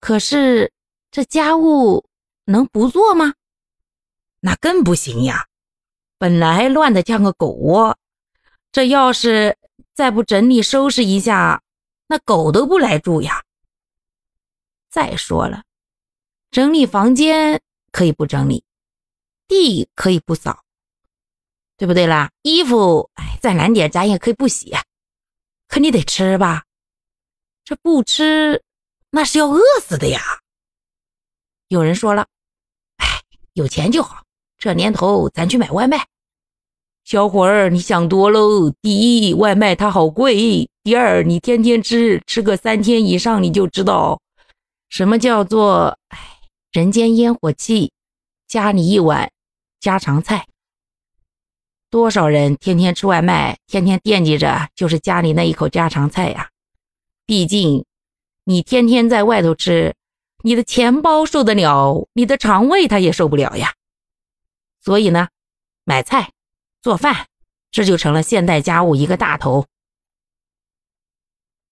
可是这家务能不做吗？那更不行呀！本来乱的像个狗窝，这要是再不整理收拾一下，那狗都不来住呀。再说了，整理房间可以不整理，地可以不扫，对不对啦？衣服，哎，再难点咱也可以不洗，可你得吃吧？这不吃，那是要饿死的呀。有人说了，哎，有钱就好。这年头，咱去买外卖。小伙儿，你想多喽。第一，外卖它好贵；第二，你天天吃，吃个三天以上，你就知道什么叫做“哎，人间烟火气”。加你一碗家常菜。多少人天天吃外卖，天天惦记着就是家里那一口家常菜呀。毕竟，你天天在外头吃，你的钱包受得了，你的肠胃它也受不了呀。所以呢，买菜、做饭，这就成了现代家务一个大头。